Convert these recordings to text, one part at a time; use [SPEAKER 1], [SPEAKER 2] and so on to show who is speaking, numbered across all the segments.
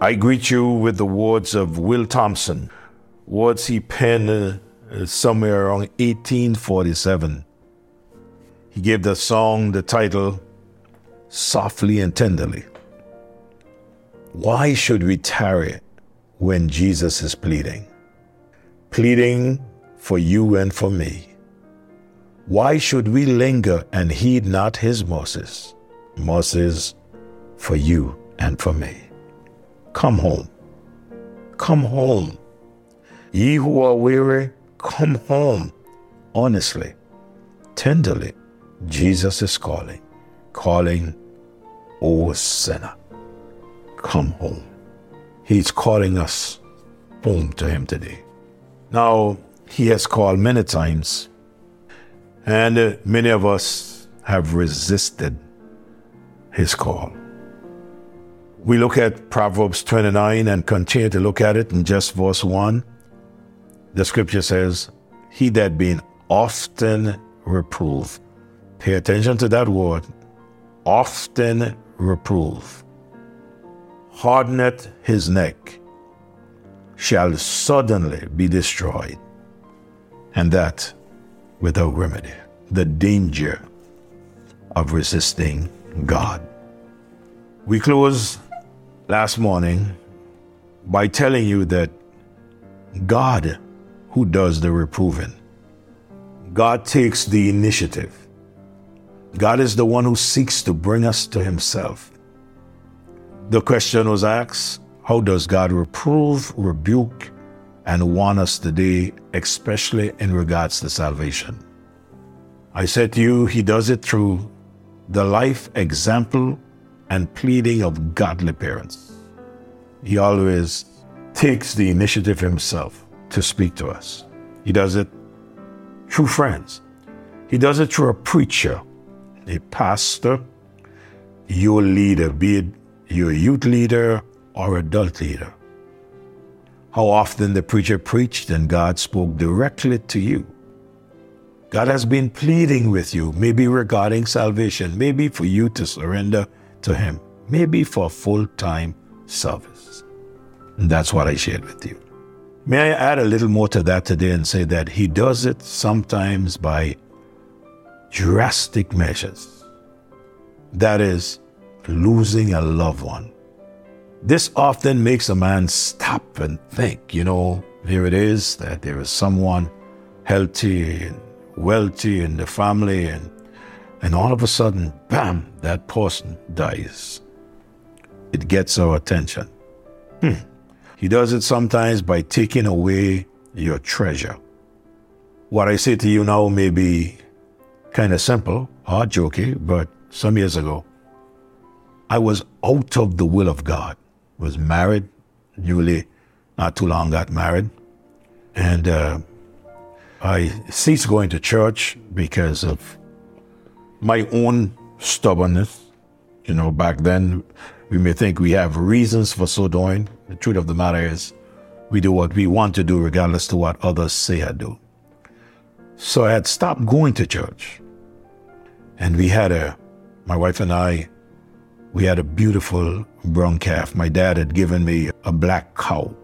[SPEAKER 1] I greet you with the words of Will Thompson, words he penned uh, somewhere around 1847. He gave the song the title Softly and Tenderly. Why should we tarry when Jesus is pleading? Pleading for you and for me. Why should we linger and heed not his mercies? Mercies for you and for me. Come home. Come home. Ye who are weary, come home. Honestly, tenderly, Jesus is calling, calling, O sinner, come home. He's calling us home to Him today. Now, He has called many times, and many of us have resisted His call. We look at Proverbs 29 and continue to look at it in just verse 1. The scripture says, He that being often reproved Pay attention to that word. Often reprove. Hardeneth his neck, shall suddenly be destroyed. And that without remedy. The danger of resisting God. We close last morning by telling you that God, who does the reproving, God takes the initiative. God is the one who seeks to bring us to Himself. The question was asked how does God reprove, rebuke, and warn us today, especially in regards to salvation? I said to you, He does it through the life, example, and pleading of godly parents. He always takes the initiative Himself to speak to us. He does it through friends. He does it through a preacher a pastor, your leader, be it your youth leader or adult leader. How often the preacher preached and God spoke directly to you. God has been pleading with you, maybe regarding salvation, maybe for you to surrender to Him, maybe for full time service. And that's what I shared with you. May I add a little more to that today and say that He does it sometimes by drastic measures. That is, losing a loved one. This often makes a man stop and think, you know, here it is that there is someone healthy and wealthy in the family, and, and all of a sudden, bam, that person dies. It gets our attention. Hmm. He does it sometimes by taking away your treasure. What I say to you now may be kind of simple or jokey, but some years ago, I was out of the will of God. Was married, newly, not too long got married, and uh, I ceased going to church because of my own stubbornness. You know, back then, we may think we have reasons for so doing. The truth of the matter is, we do what we want to do regardless to what others say I do. So I had stopped going to church. And we had a, my wife and I, we had a beautiful brown calf. My dad had given me a black cow.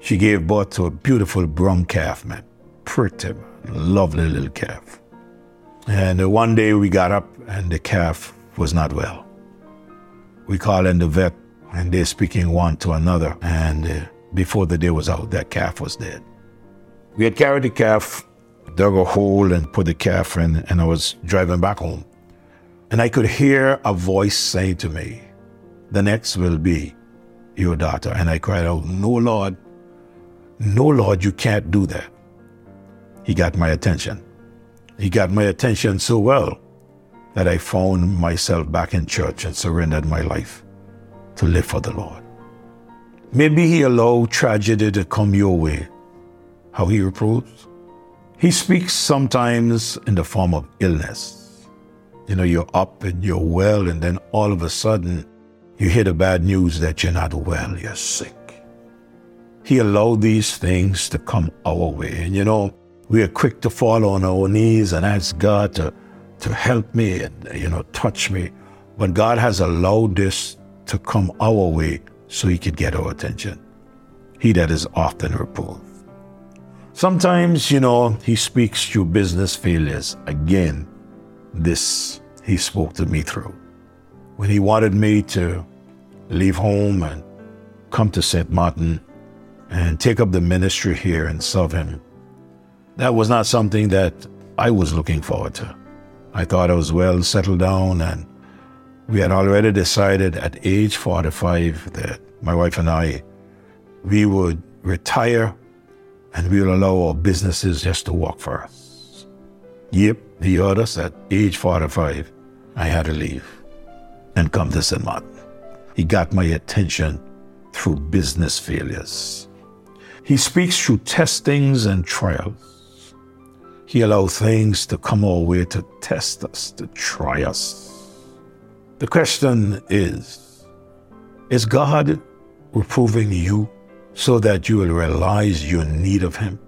[SPEAKER 1] She gave birth to a beautiful brown calf, man. Pretty, lovely little calf. And uh, one day we got up and the calf was not well. We called in the vet and they're speaking one to another. And uh, before the day was out, that calf was dead. We had carried the calf dug a hole and put the calf in, and I was driving back home. And I could hear a voice saying to me, The next will be your daughter. And I cried out, No, Lord, no, Lord, you can't do that. He got my attention. He got my attention so well that I found myself back in church and surrendered my life to live for the Lord. Maybe He allowed tragedy to come your way. How He reproves? He speaks sometimes in the form of illness. You know, you're up and you're well, and then all of a sudden you hear the bad news that you're not well, you're sick. He allowed these things to come our way. And you know, we are quick to fall on our knees and ask God to, to help me and, you know, touch me. But God has allowed this to come our way so he could get our attention. He that is often reproved. Sometimes, you know, he speaks through business failures. Again, this he spoke to me through. When he wanted me to leave home and come to St. Martin and take up the ministry here and serve him, that was not something that I was looking forward to. I thought I was well settled down and we had already decided at age 45 that my wife and I, we would retire and we will allow our businesses just to work for us. Yep, he heard us at age 45. I had to leave and come to St. Martin. He got my attention through business failures. He speaks through testings and trials. He allows things to come our way to test us, to try us. The question is Is God reproving you so that you will realize your need of Him?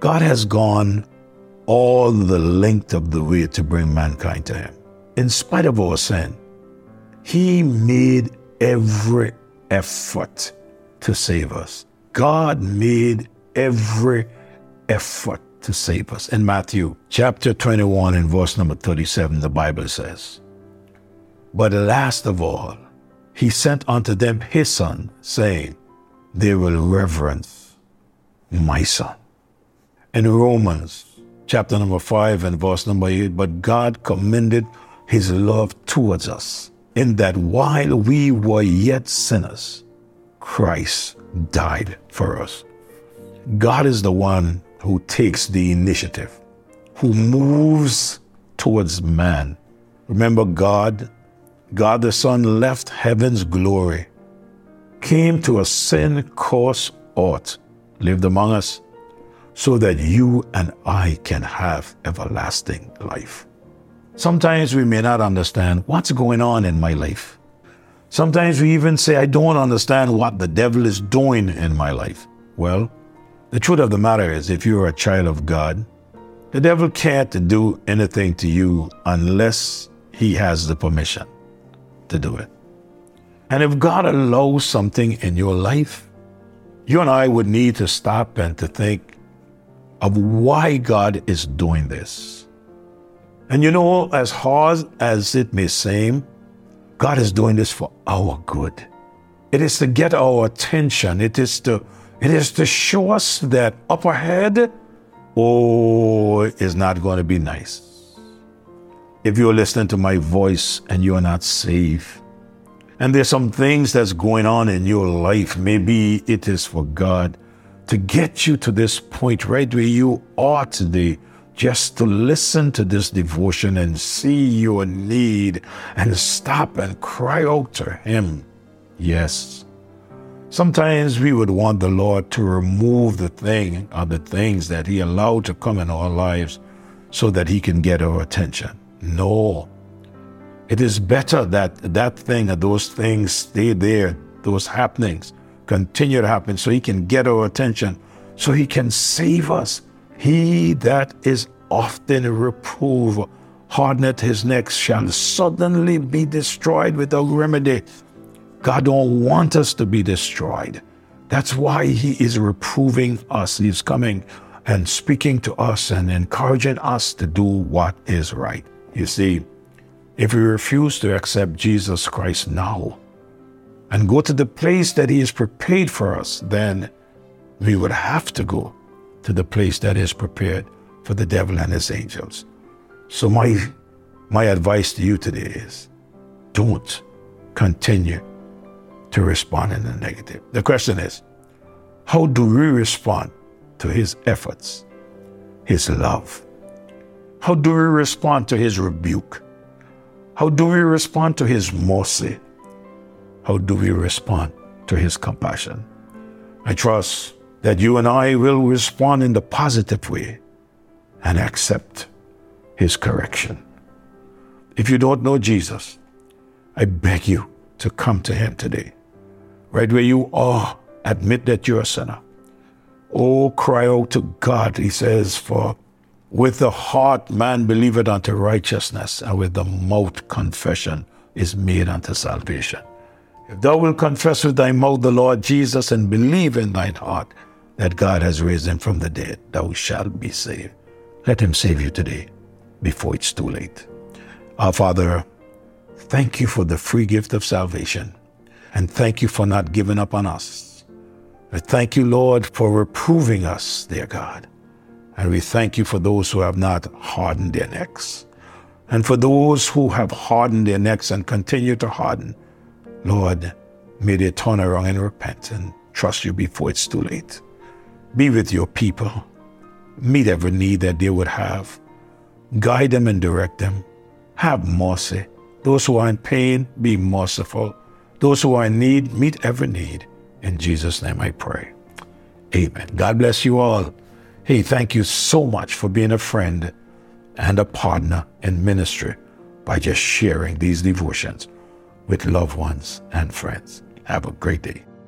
[SPEAKER 1] God has gone all the length of the way to bring mankind to Him. In spite of our sin, He made every effort to save us. God made every effort to save us. In Matthew chapter 21 and verse number 37, the Bible says, But last of all, he sent unto them his son, saying, They will reverence my son. In Romans chapter number 5 and verse number 8, but God commended his love towards us, in that while we were yet sinners, Christ died for us. God is the one who takes the initiative, who moves towards man. Remember, God, God the Son left heaven's glory, came to a sin course earth, lived among us, so that you and I can have everlasting life. Sometimes we may not understand what's going on in my life. Sometimes we even say, I don't understand what the devil is doing in my life. Well, the truth of the matter is, if you're a child of God, the devil can't do anything to you unless he has the permission to do it. And if God allows something in your life, you and I would need to stop and to think of why God is doing this. And you know, as hard as it may seem, God is doing this for our good. It is to get our attention. It is to it is to show us that up ahead, oh, is not going to be nice. If you're listening to my voice and you're not safe, and there's some things that's going on in your life, maybe it is for God to get you to this point right where you are today just to listen to this devotion and see your need and stop and cry out to Him. Yes. Sometimes we would want the Lord to remove the thing or the things that He allowed to come in our lives so that He can get our attention. No. It is better that that thing or those things stay there, those happenings continue to happen so He can get our attention, so He can save us he that is often reproved, hardeneth his neck, shall suddenly be destroyed without remedy. God don't want us to be destroyed. That's why he is reproving us. He's coming and speaking to us and encouraging us to do what is right. You see, if we refuse to accept Jesus Christ now and go to the place that he has prepared for us, then we would have to go to the place that is prepared for the devil and his angels. So my my advice to you today is don't continue to respond in the negative. The question is, how do we respond to his efforts, his love? How do we respond to his rebuke? How do we respond to his mercy? How do we respond to his compassion? I trust that you and I will respond in the positive way and accept his correction. If you don't know Jesus, I beg you to come to him today. Right where you are, admit that you're a sinner. Oh, cry out to God, he says, for with the heart man believeth unto righteousness, and with the mouth confession is made unto salvation. If thou wilt confess with thy mouth the Lord Jesus and believe in thine heart that God has raised him from the dead, thou shalt be saved. Let him save you today before it's too late. Our Father, thank you for the free gift of salvation and thank you for not giving up on us. I thank you, Lord, for reproving us, dear God. And we thank you for those who have not hardened their necks. And for those who have hardened their necks and continue to harden, Lord, may they turn around and repent and trust you before it's too late. Be with your people. Meet every need that they would have. Guide them and direct them. Have mercy. Those who are in pain, be merciful. Those who are in need, meet every need. In Jesus' name I pray. Amen. God bless you all. Hey, thank you so much for being a friend and a partner in ministry by just sharing these devotions with loved ones and friends. Have a great day.